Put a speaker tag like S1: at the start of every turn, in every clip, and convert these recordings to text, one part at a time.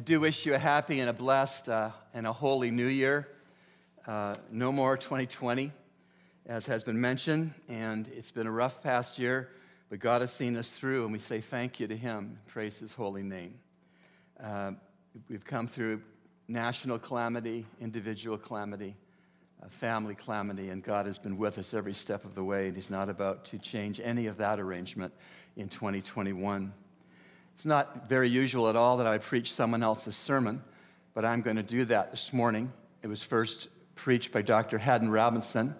S1: I do wish you a happy and a blessed uh, and a holy new year. Uh, no more 2020, as has been mentioned, and it's been a rough past year, but God has seen us through, and we say thank you to Him. Praise His holy name. Uh, we've come through national calamity, individual calamity, uh, family calamity, and God has been with us every step of the way, and He's not about to change any of that arrangement in 2021. It's not very usual at all that I preach someone else's sermon, but I'm going to do that this morning. It was first preached by Dr. Haddon Robinson,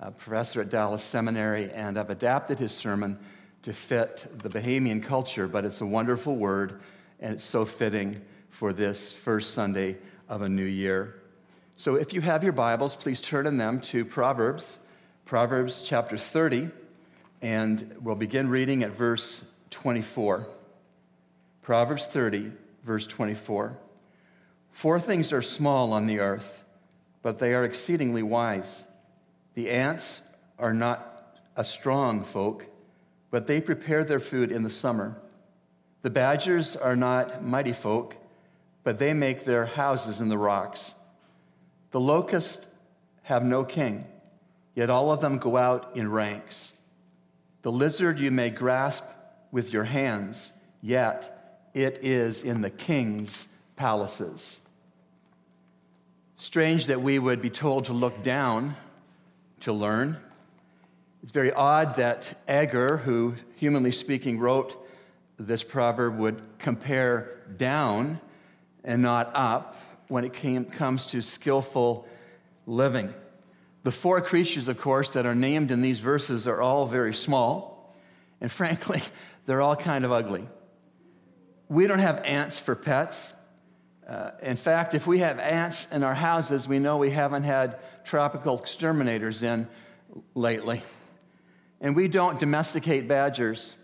S1: a professor at Dallas Seminary, and I've adapted his sermon to fit the Bahamian culture, but it's a wonderful word, and it's so fitting for this first Sunday of a new year. So if you have your Bibles, please turn in them to Proverbs, Proverbs chapter 30, and we'll begin reading at verse 24. Proverbs 30, verse 24. Four things are small on the earth, but they are exceedingly wise. The ants are not a strong folk, but they prepare their food in the summer. The badgers are not mighty folk, but they make their houses in the rocks. The locusts have no king, yet all of them go out in ranks. The lizard you may grasp with your hands, yet it is in the king's palaces. Strange that we would be told to look down to learn. It's very odd that Agur, who, humanly speaking, wrote this proverb, would compare down and not up when it came, comes to skillful living. The four creatures, of course, that are named in these verses are all very small, and frankly, they're all kind of ugly. We don't have ants for pets. Uh, in fact, if we have ants in our houses, we know we haven't had tropical exterminators in lately. And we don't domesticate badgers.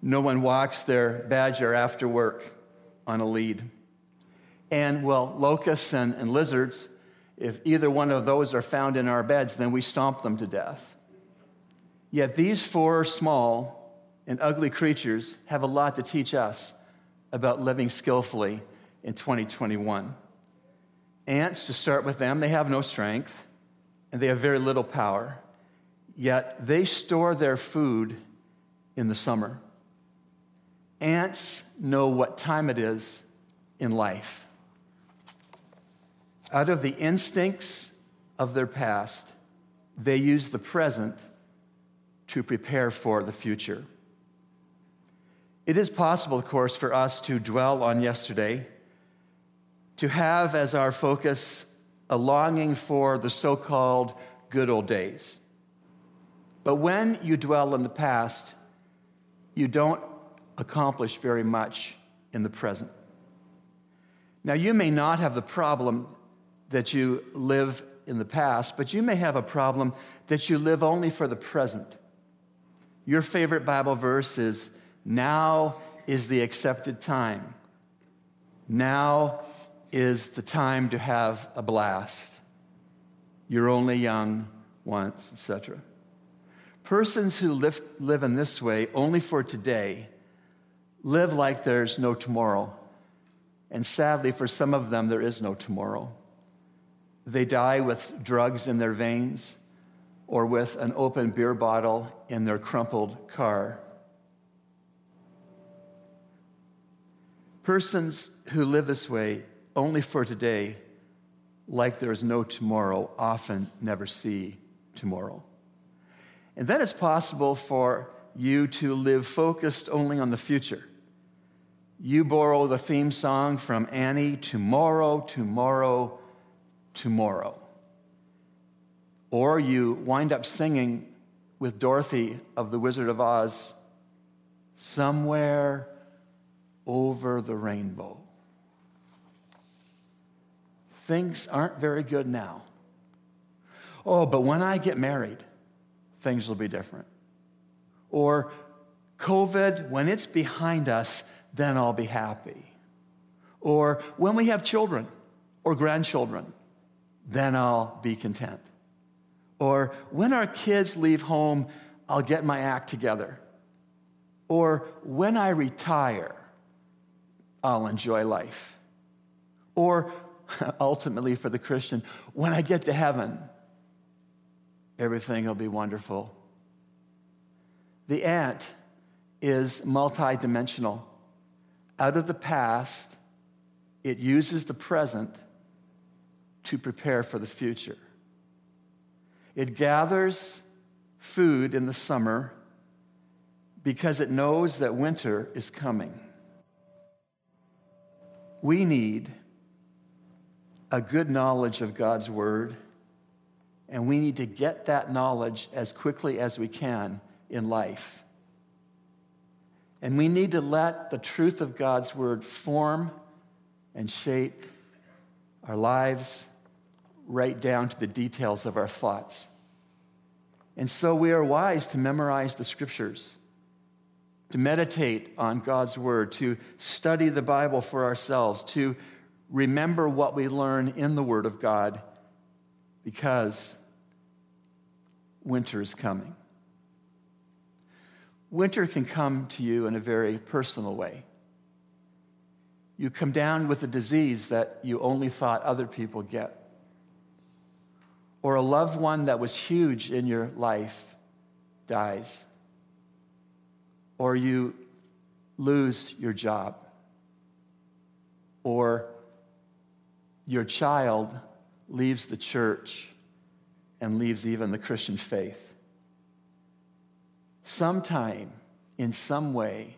S1: No one walks their badger after work on a lead. And, well, locusts and, and lizards, if either one of those are found in our beds, then we stomp them to death. Yet these four small and ugly creatures have a lot to teach us about living skillfully in 2021. Ants, to start with them, they have no strength and they have very little power, yet they store their food in the summer. Ants know what time it is in life. Out of the instincts of their past, they use the present to prepare for the future. It is possible, of course, for us to dwell on yesterday, to have as our focus a longing for the so called good old days. But when you dwell in the past, you don't accomplish very much in the present. Now, you may not have the problem that you live in the past, but you may have a problem that you live only for the present. Your favorite Bible verse is now is the accepted time. Now is the time to have a blast. You're only young once, etc. Persons who live, live in this way only for today live like there's no tomorrow. And sadly, for some of them, there is no tomorrow. They die with drugs in their veins or with an open beer bottle in their crumpled car. Persons who live this way only for today, like there is no tomorrow, often never see tomorrow. And then it's possible for you to live focused only on the future. You borrow the theme song from Annie tomorrow, tomorrow, tomorrow. Or you wind up singing with Dorothy of The Wizard of Oz, somewhere over the rainbow. Things aren't very good now. Oh, but when I get married, things will be different. Or COVID, when it's behind us, then I'll be happy. Or when we have children or grandchildren, then I'll be content. Or when our kids leave home, I'll get my act together. Or when I retire, I'll enjoy life. Or ultimately for the Christian, when I get to heaven, everything will be wonderful. The ant is multidimensional. Out of the past, it uses the present to prepare for the future. It gathers food in the summer because it knows that winter is coming. We need a good knowledge of God's Word, and we need to get that knowledge as quickly as we can in life. And we need to let the truth of God's Word form and shape our lives right down to the details of our thoughts. And so we are wise to memorize the scriptures, to meditate on God's word, to study the Bible for ourselves, to remember what we learn in the word of God, because winter is coming. Winter can come to you in a very personal way. You come down with a disease that you only thought other people get or a loved one that was huge in your life dies, or you lose your job, or your child leaves the church and leaves even the Christian faith. Sometime, in some way,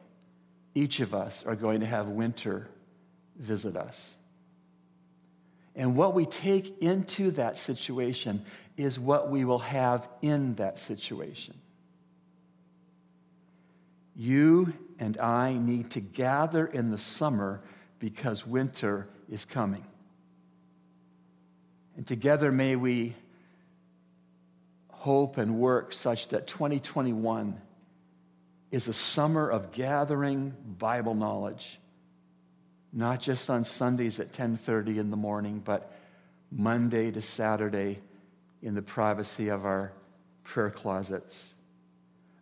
S1: each of us are going to have winter visit us. And what we take into that situation is what we will have in that situation. You and I need to gather in the summer because winter is coming. And together may we hope and work such that 2021 is a summer of gathering Bible knowledge not just on Sundays at 10:30 in the morning, but Monday to Saturday in the privacy of our prayer closets.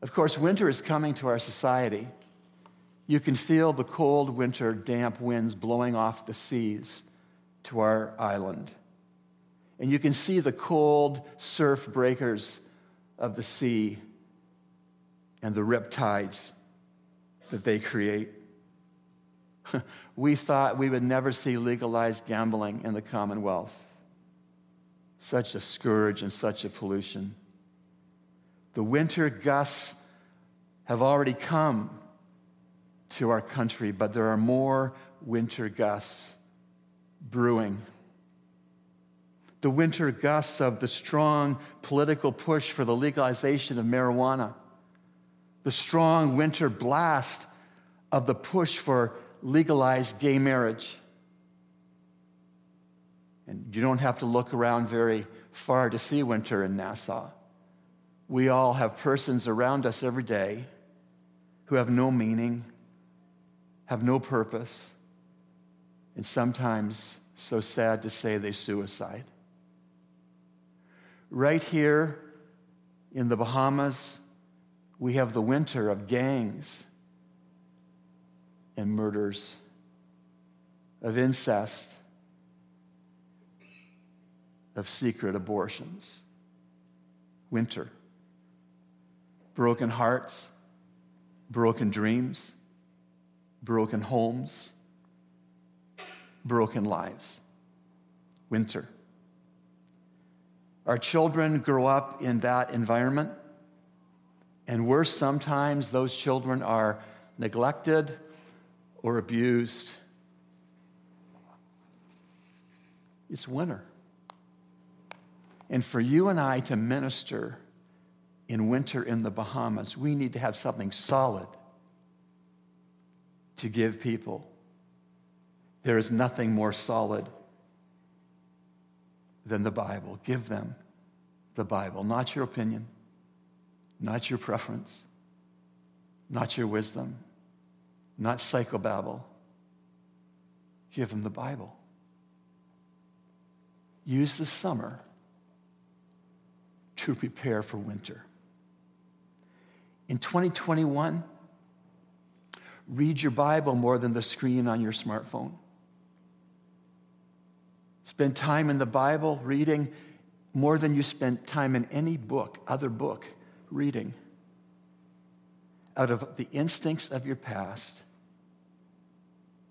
S1: Of course, winter is coming to our society. You can feel the cold winter damp winds blowing off the seas to our island. And you can see the cold surf breakers of the sea and the rip tides that they create. we thought we would never see legalized gambling in the Commonwealth. Such a scourge and such a pollution. The winter gusts have already come to our country, but there are more winter gusts brewing. The winter gusts of the strong political push for the legalization of marijuana, the strong winter blast of the push for legalized gay marriage. And you don't have to look around very far to see winter in Nassau. We all have persons around us every day who have no meaning, have no purpose, and sometimes, so sad to say, they suicide. Right here in the Bahamas, we have the winter of gangs and murders, of incest, of secret abortions. Winter. Broken hearts, broken dreams, broken homes, broken lives. Winter. Our children grow up in that environment, and worse, sometimes those children are neglected or abused. It's winter. And for you and I to minister in winter in the Bahamas, we need to have something solid to give people. There is nothing more solid than the Bible. Give them the Bible, not your opinion, not your preference, not your wisdom, not psychobabble. Give them the Bible. Use the summer to prepare for winter. In 2021, read your Bible more than the screen on your smartphone. Spend time in the Bible reading more than you spend time in any book, other book, reading. Out of the instincts of your past,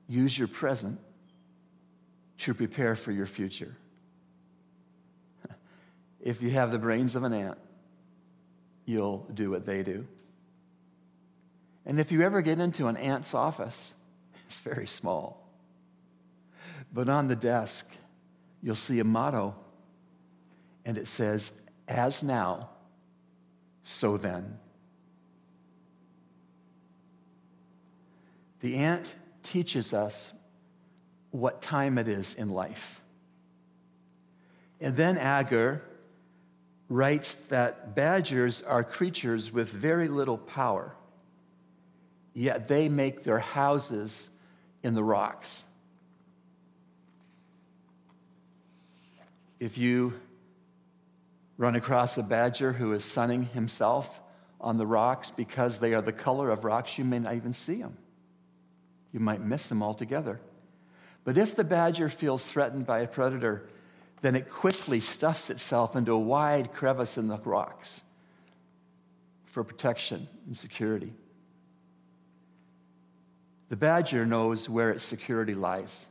S1: use your present to prepare for your future. If you have the brains of an ant, you'll do what they do. And if you ever get into an ant's office, it's very small. But on the desk, you'll see a motto, and it says, As now, so then. The ant teaches us what time it is in life. And then Agur writes that badgers are creatures with very little power, yet they make their houses in the rocks. If you run across a badger who is sunning himself on the rocks because they are the color of rocks, you may not even see him. You might miss him altogether. But if the badger feels threatened by a predator, then it quickly stuffs itself into a wide crevice in the rocks for protection and security. The badger knows where its security lies,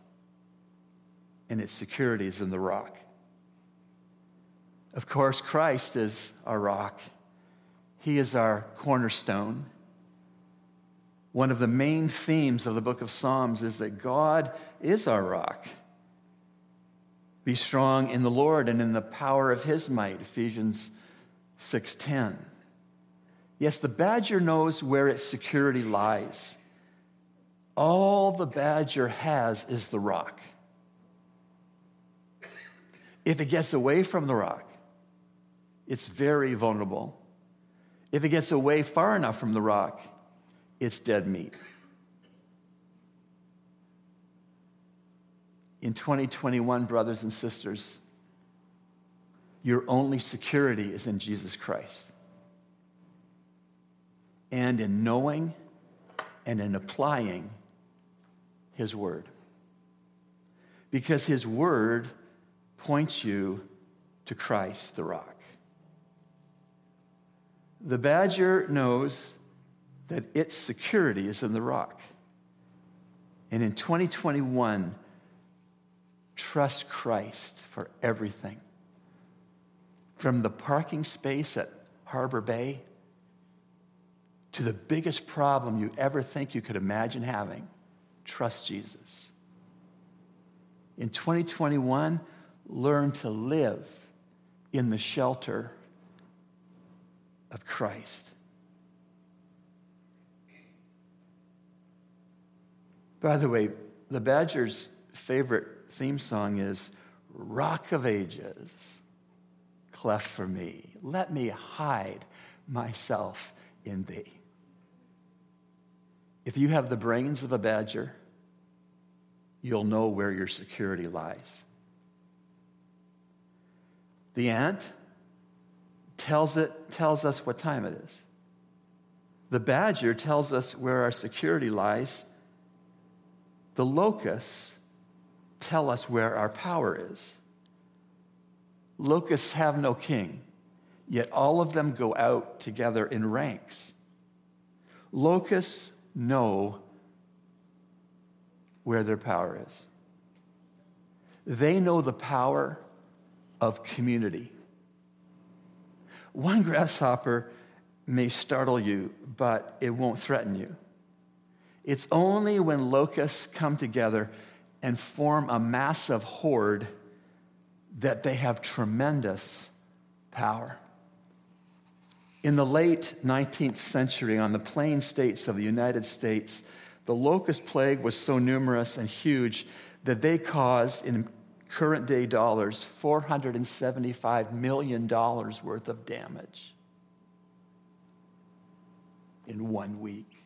S1: and its security is in the rock. Of course, Christ is our rock, He is our cornerstone. One of the main themes of the book of Psalms is that God is our rock. Be strong in the Lord and in the power of his might, Ephesians 6:10. Yes, the badger knows where its security lies. All the badger has is the rock. If it gets away from the rock, it's very vulnerable. If it gets away far enough from the rock, it's dead meat. In 2021, brothers and sisters, your only security is in Jesus Christ. And in knowing and in applying His Word. Because His Word points you to Christ, the rock. The badger knows that its security is in the rock. And in 2021, trust Christ for everything. From the parking space at Harbor Bay to the biggest problem you ever think you could imagine having, trust Jesus. In 2021, learn to live in the shelter of Christ. By the way, the Badgers' favorite theme song is Rock of Ages, cleft for me. Let me hide myself in thee. If you have the brains of a badger, you'll know where your security lies. The ant tells, it, tells us what time it is. The badger tells us where our security lies. The locusts tell us where our power is. Locusts have no king, yet all of them go out together in ranks. Locusts know where their power is. They know the power of community. One grasshopper may startle you, but it won't threaten you. It's only when locusts come together and form a massive horde that they have tremendous power. In the late 19th century, on the plain states of the United States, the locust plague was so numerous and huge that they caused, in current day dollars, $475 million worth of damage in one week.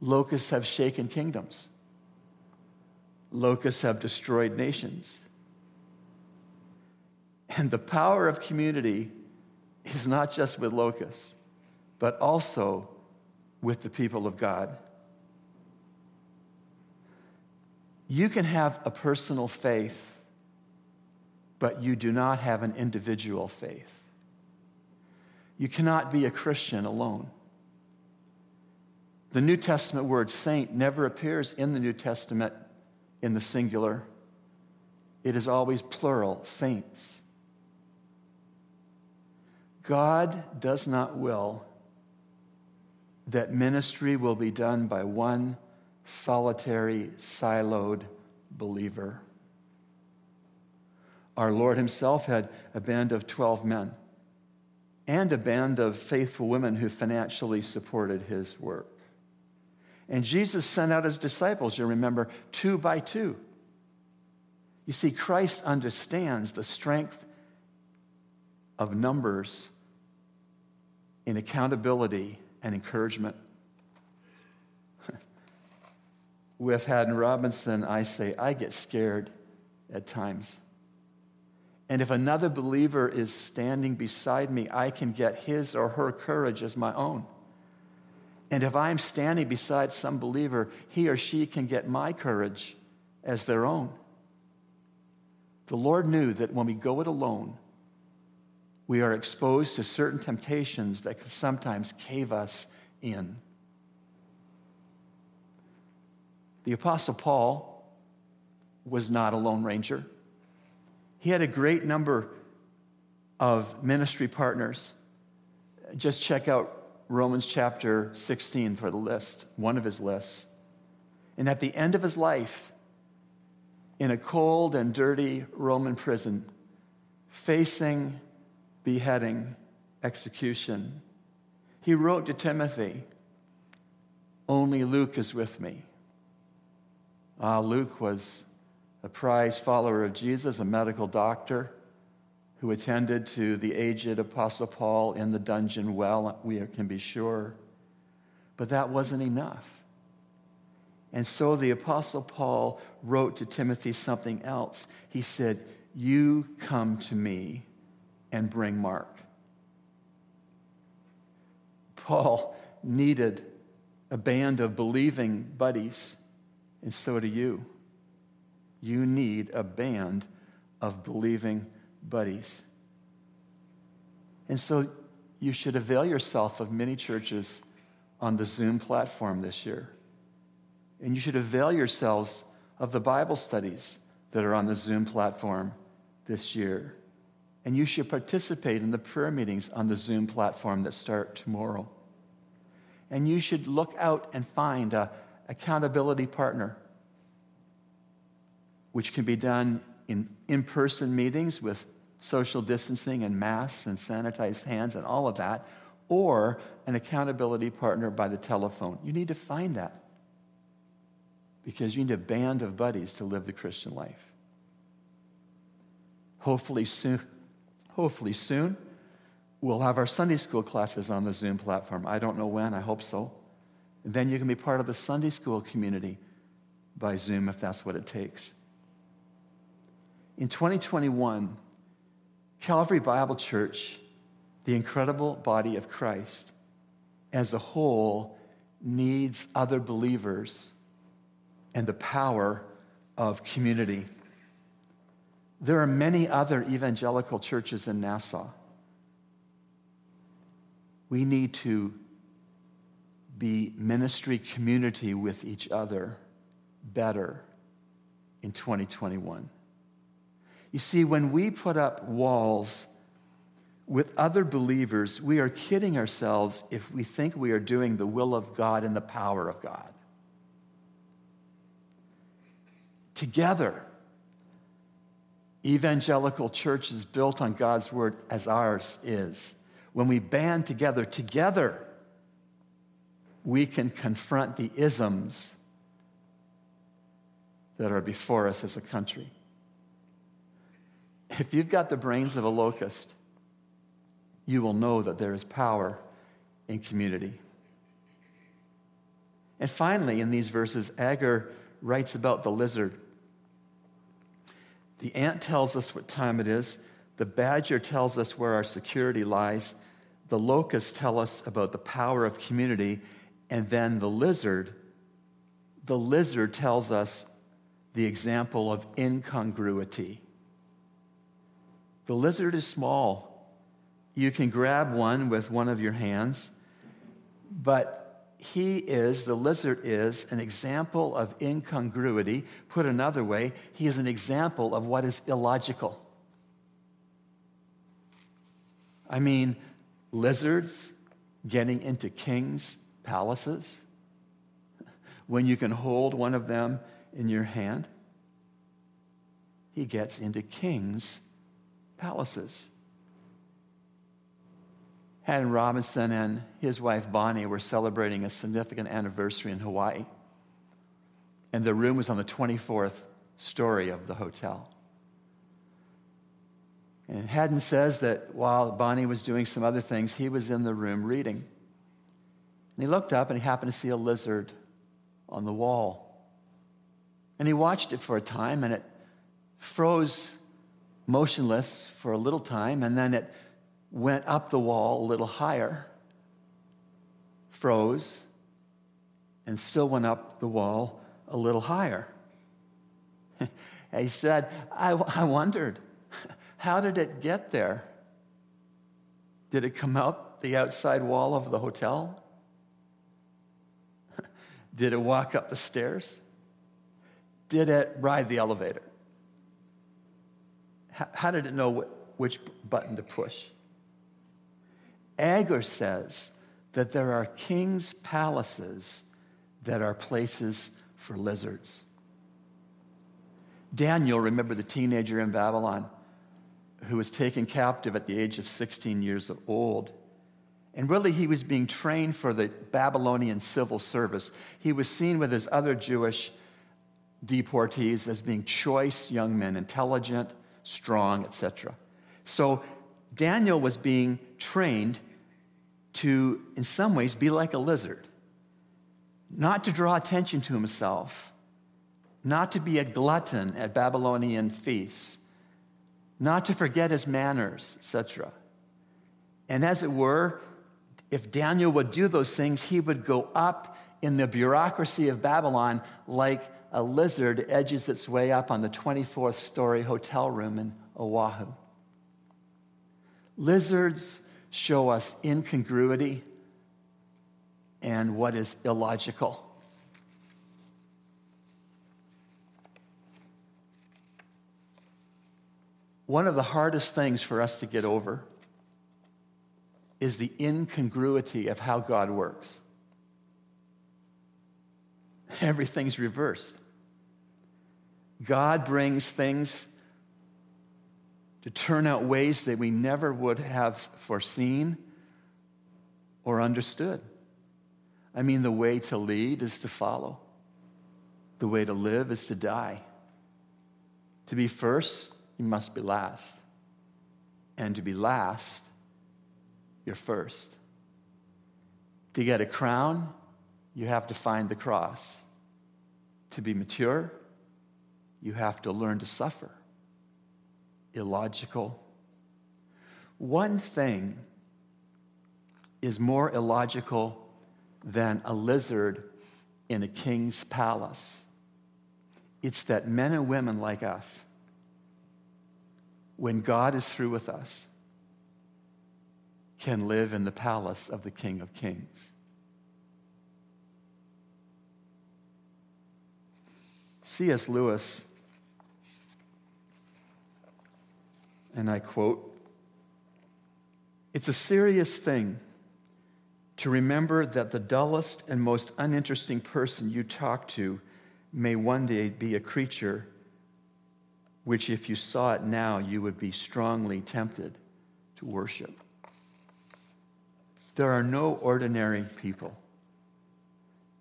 S1: Locusts have shaken kingdoms. Locusts have destroyed nations. And the power of community is not just with locusts, but also with the people of God. You can have a personal faith, but you do not have an individual faith. You cannot be a Christian alone. The New Testament word saint never appears in the New Testament in the singular, it is always plural, saints. God does not will that ministry will be done by one solitary, siloed believer. Our Lord Himself had a band of 12 men and a band of faithful women who financially supported His work. And Jesus sent out His disciples, you remember, two by two. You see, Christ understands the strength of numbers in accountability and encouragement. With Haddon Robinson, I say, I get scared at times. And if another believer is standing beside me, I can get his or her courage as my own. And if I'm standing beside some believer, he or she can get my courage as their own. The Lord knew that when we go it alone, we are exposed to certain temptations that can sometimes cave us in. The Apostle Paul was not a Lone Ranger. He had a great number of ministry partners. Just check out Romans chapter 16 for the list, one of his lists. And at the end of his life, in a cold and dirty Roman prison, facing beheading, execution, he wrote to Timothy, Only Luke is with me. Ah, Luke was a prized follower of Jesus, a medical doctor who attended to the aged Apostle Paul in the dungeon well, we can be sure. But that wasn't enough. And so the Apostle Paul wrote to Timothy something else. He said, You come to me and bring Mark. Paul needed a band of believing buddies, and so do you. You need a band of believing buddies. And so you should avail yourself of many churches on the Zoom platform this year. And you should avail yourselves of the Bible studies that are on the Zoom platform this year. And you should participate in the prayer meetings on the Zoom platform that start tomorrow. And you should look out and find a accountability partner, which can be done in in person meetings with social distancing and masks and sanitized hands and all of that, or an accountability partner by the telephone. You need to find that because you need a band of buddies to live the Christian life. Hopefully soon, hopefully soon, we'll have our Sunday school classes on the Zoom platform. I don't know when, I hope so. And then you can be part of the Sunday school community by Zoom if that's what it takes. In 2021, Calvary Bible Church, the incredible body of Christ, as a whole, needs other believers and the power of community. There are many other evangelical churches in Nassau. We need to be ministry community with each other better in 2021. You see, when we put up walls with other believers, we are kidding ourselves if we think we are doing the will of God and the power of God. Together, evangelical churches built on God's word as ours is, when we band together, together, we can confront the isms that are before us as a country. If you've got the brains of a locust, you will know that there is power in community. And finally, in these verses, Agur writes about the lizard. The ant tells us what time it is. The badger tells us where our security lies. The locusts tell us about the power of community. And then the lizard, the lizard tells us the example of incongruity. The lizard is small. You can grab one with one of your hands, but he is, the lizard is, an example of incongruity. Put another way, he is an example of what is illogical. I mean, lizards getting into kings' palaces when you can hold one of them in your hand. He gets into kings' palaces. Haddon Robinson and his wife Bonnie were celebrating a significant anniversary in Hawaii. And the room was on the 24th story of the hotel. And Haddon says that while Bonnie was doing some other things, he was in the room reading. And he looked up and he happened to see a lizard on the wall. And he watched it for a time and it froze motionless for a little time and then it went up the wall a little higher, froze, and still went up the wall a little higher. he said, I, I wondered, how did it get there? Did it come up the outside wall of the hotel? Did it walk up the stairs? Did it ride the elevator? How did it know which button to push? Agur says that there are king's palaces that are places for lizards. Daniel, remember the teenager in Babylon who was taken captive at the age of 16 years of old. And really, he was being trained for the Babylonian civil service. He was seen with his other Jewish deportees as being choice young men, intelligent, strong, etc. So Daniel was being trained to, in some ways, be like a lizard, not to draw attention to himself, not to be a glutton at Babylonian feasts, not to forget his manners, etc. And as it were, if Daniel would do those things, he would go up in the bureaucracy of Babylon like a lizard edges its way up on the 24th story hotel room in Oahu. Lizards show us incongruity and what is illogical. One of the hardest things for us to get over is the incongruity of how God works. Everything's reversed. God brings things to turn out ways that we never would have foreseen or understood. I mean, the way to lead is to follow, the way to live is to die. To be first, you must be last. And to be last, you're first. To get a crown, you have to find the cross. To be mature, you have to learn to suffer. Illogical. One thing is more illogical than a lizard in a king's palace. It's that men and women like us, when God is through with us, can live in the palace of the King of Kings. C.S. Lewis and I quote, It's a serious thing to remember that the dullest and most uninteresting person you talk to may one day be a creature which, if you saw it now, you would be strongly tempted to worship. There are no ordinary people.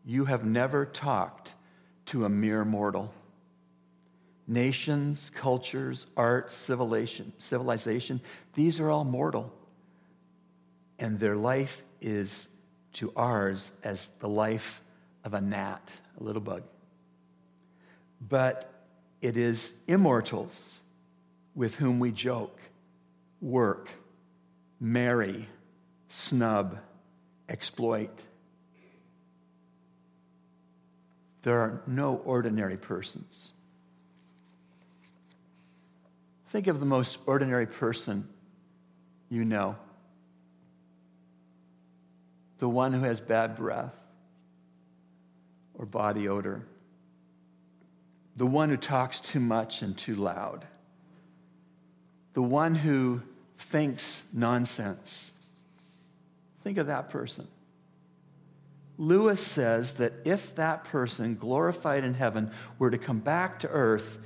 S1: You have never talked to a mere mortal nations, cultures, art, civilization, civilization, these are all mortal. And their life is to ours as the life of a gnat, a little bug. But it is immortals with whom we joke, work, marry, snub, exploit. There are no ordinary persons. Think of the most ordinary person you know the one who has bad breath or body odor, the one who talks too much and too loud, the one who thinks nonsense. Think of that person. Lewis says that if that person, glorified in heaven, were to come back to earth,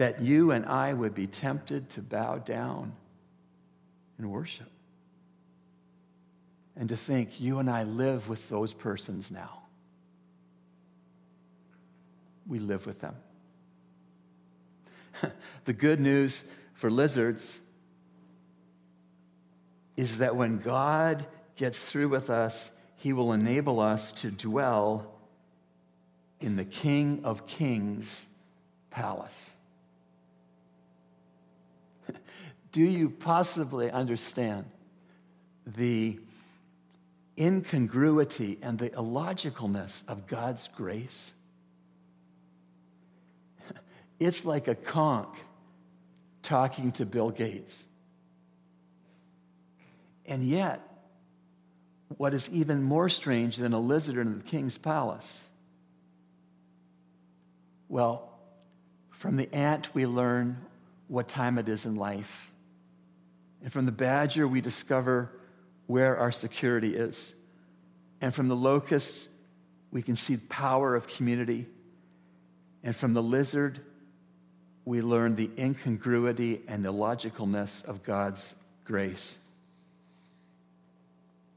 S1: that you and I would be tempted to bow down and worship. And to think you and I live with those persons now. We live with them. the good news for lizards is that when God gets through with us, he will enable us to dwell in the King of Kings palace. Do you possibly understand the incongruity and the illogicalness of God's grace? It's like a conch talking to Bill Gates. And yet, what is even more strange than a lizard in the king's palace? Well, from the ant, we learn what time it is in life. And from the badger, we discover where our security is. And from the locusts, we can see the power of community. And from the lizard, we learn the incongruity and illogicalness of God's grace.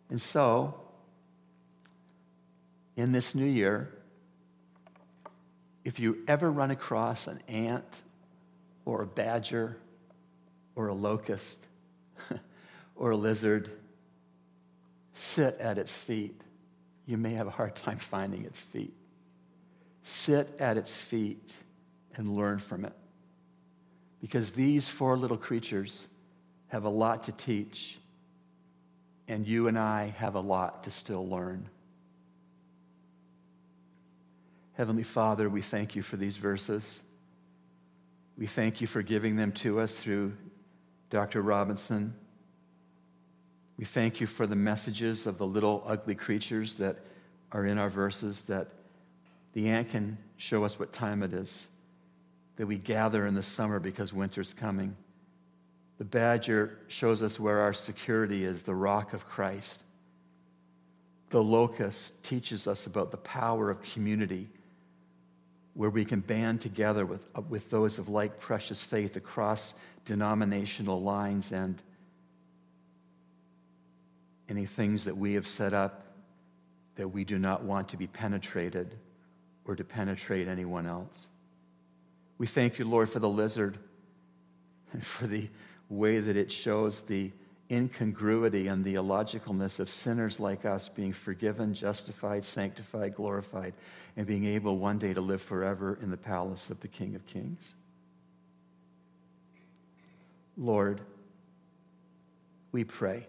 S1: And so, in this new year, if you ever run across an ant or a badger or a locust or a lizard, sit at its feet. You may have a hard time finding its feet. Sit at its feet and learn from it. Because these four little creatures have a lot to teach and you and I have a lot to still learn. Heavenly Father, we thank you for these verses. We thank you for giving them to us through Dr. Robinson. We thank you for the messages of the little ugly creatures that are in our verses, that the ant can show us what time it is, that we gather in the summer because winter's coming. The badger shows us where our security is, the rock of Christ. The locust teaches us about the power of community, where we can band together with, with those of like precious faith across denominational lines and any things that we have set up that we do not want to be penetrated or to penetrate anyone else. We thank you, Lord, for the lizard and for the way that it shows the incongruity and the illogicalness of sinners like us being forgiven, justified, sanctified, glorified, and being able one day to live forever in the palace of the King of Kings. Lord, we pray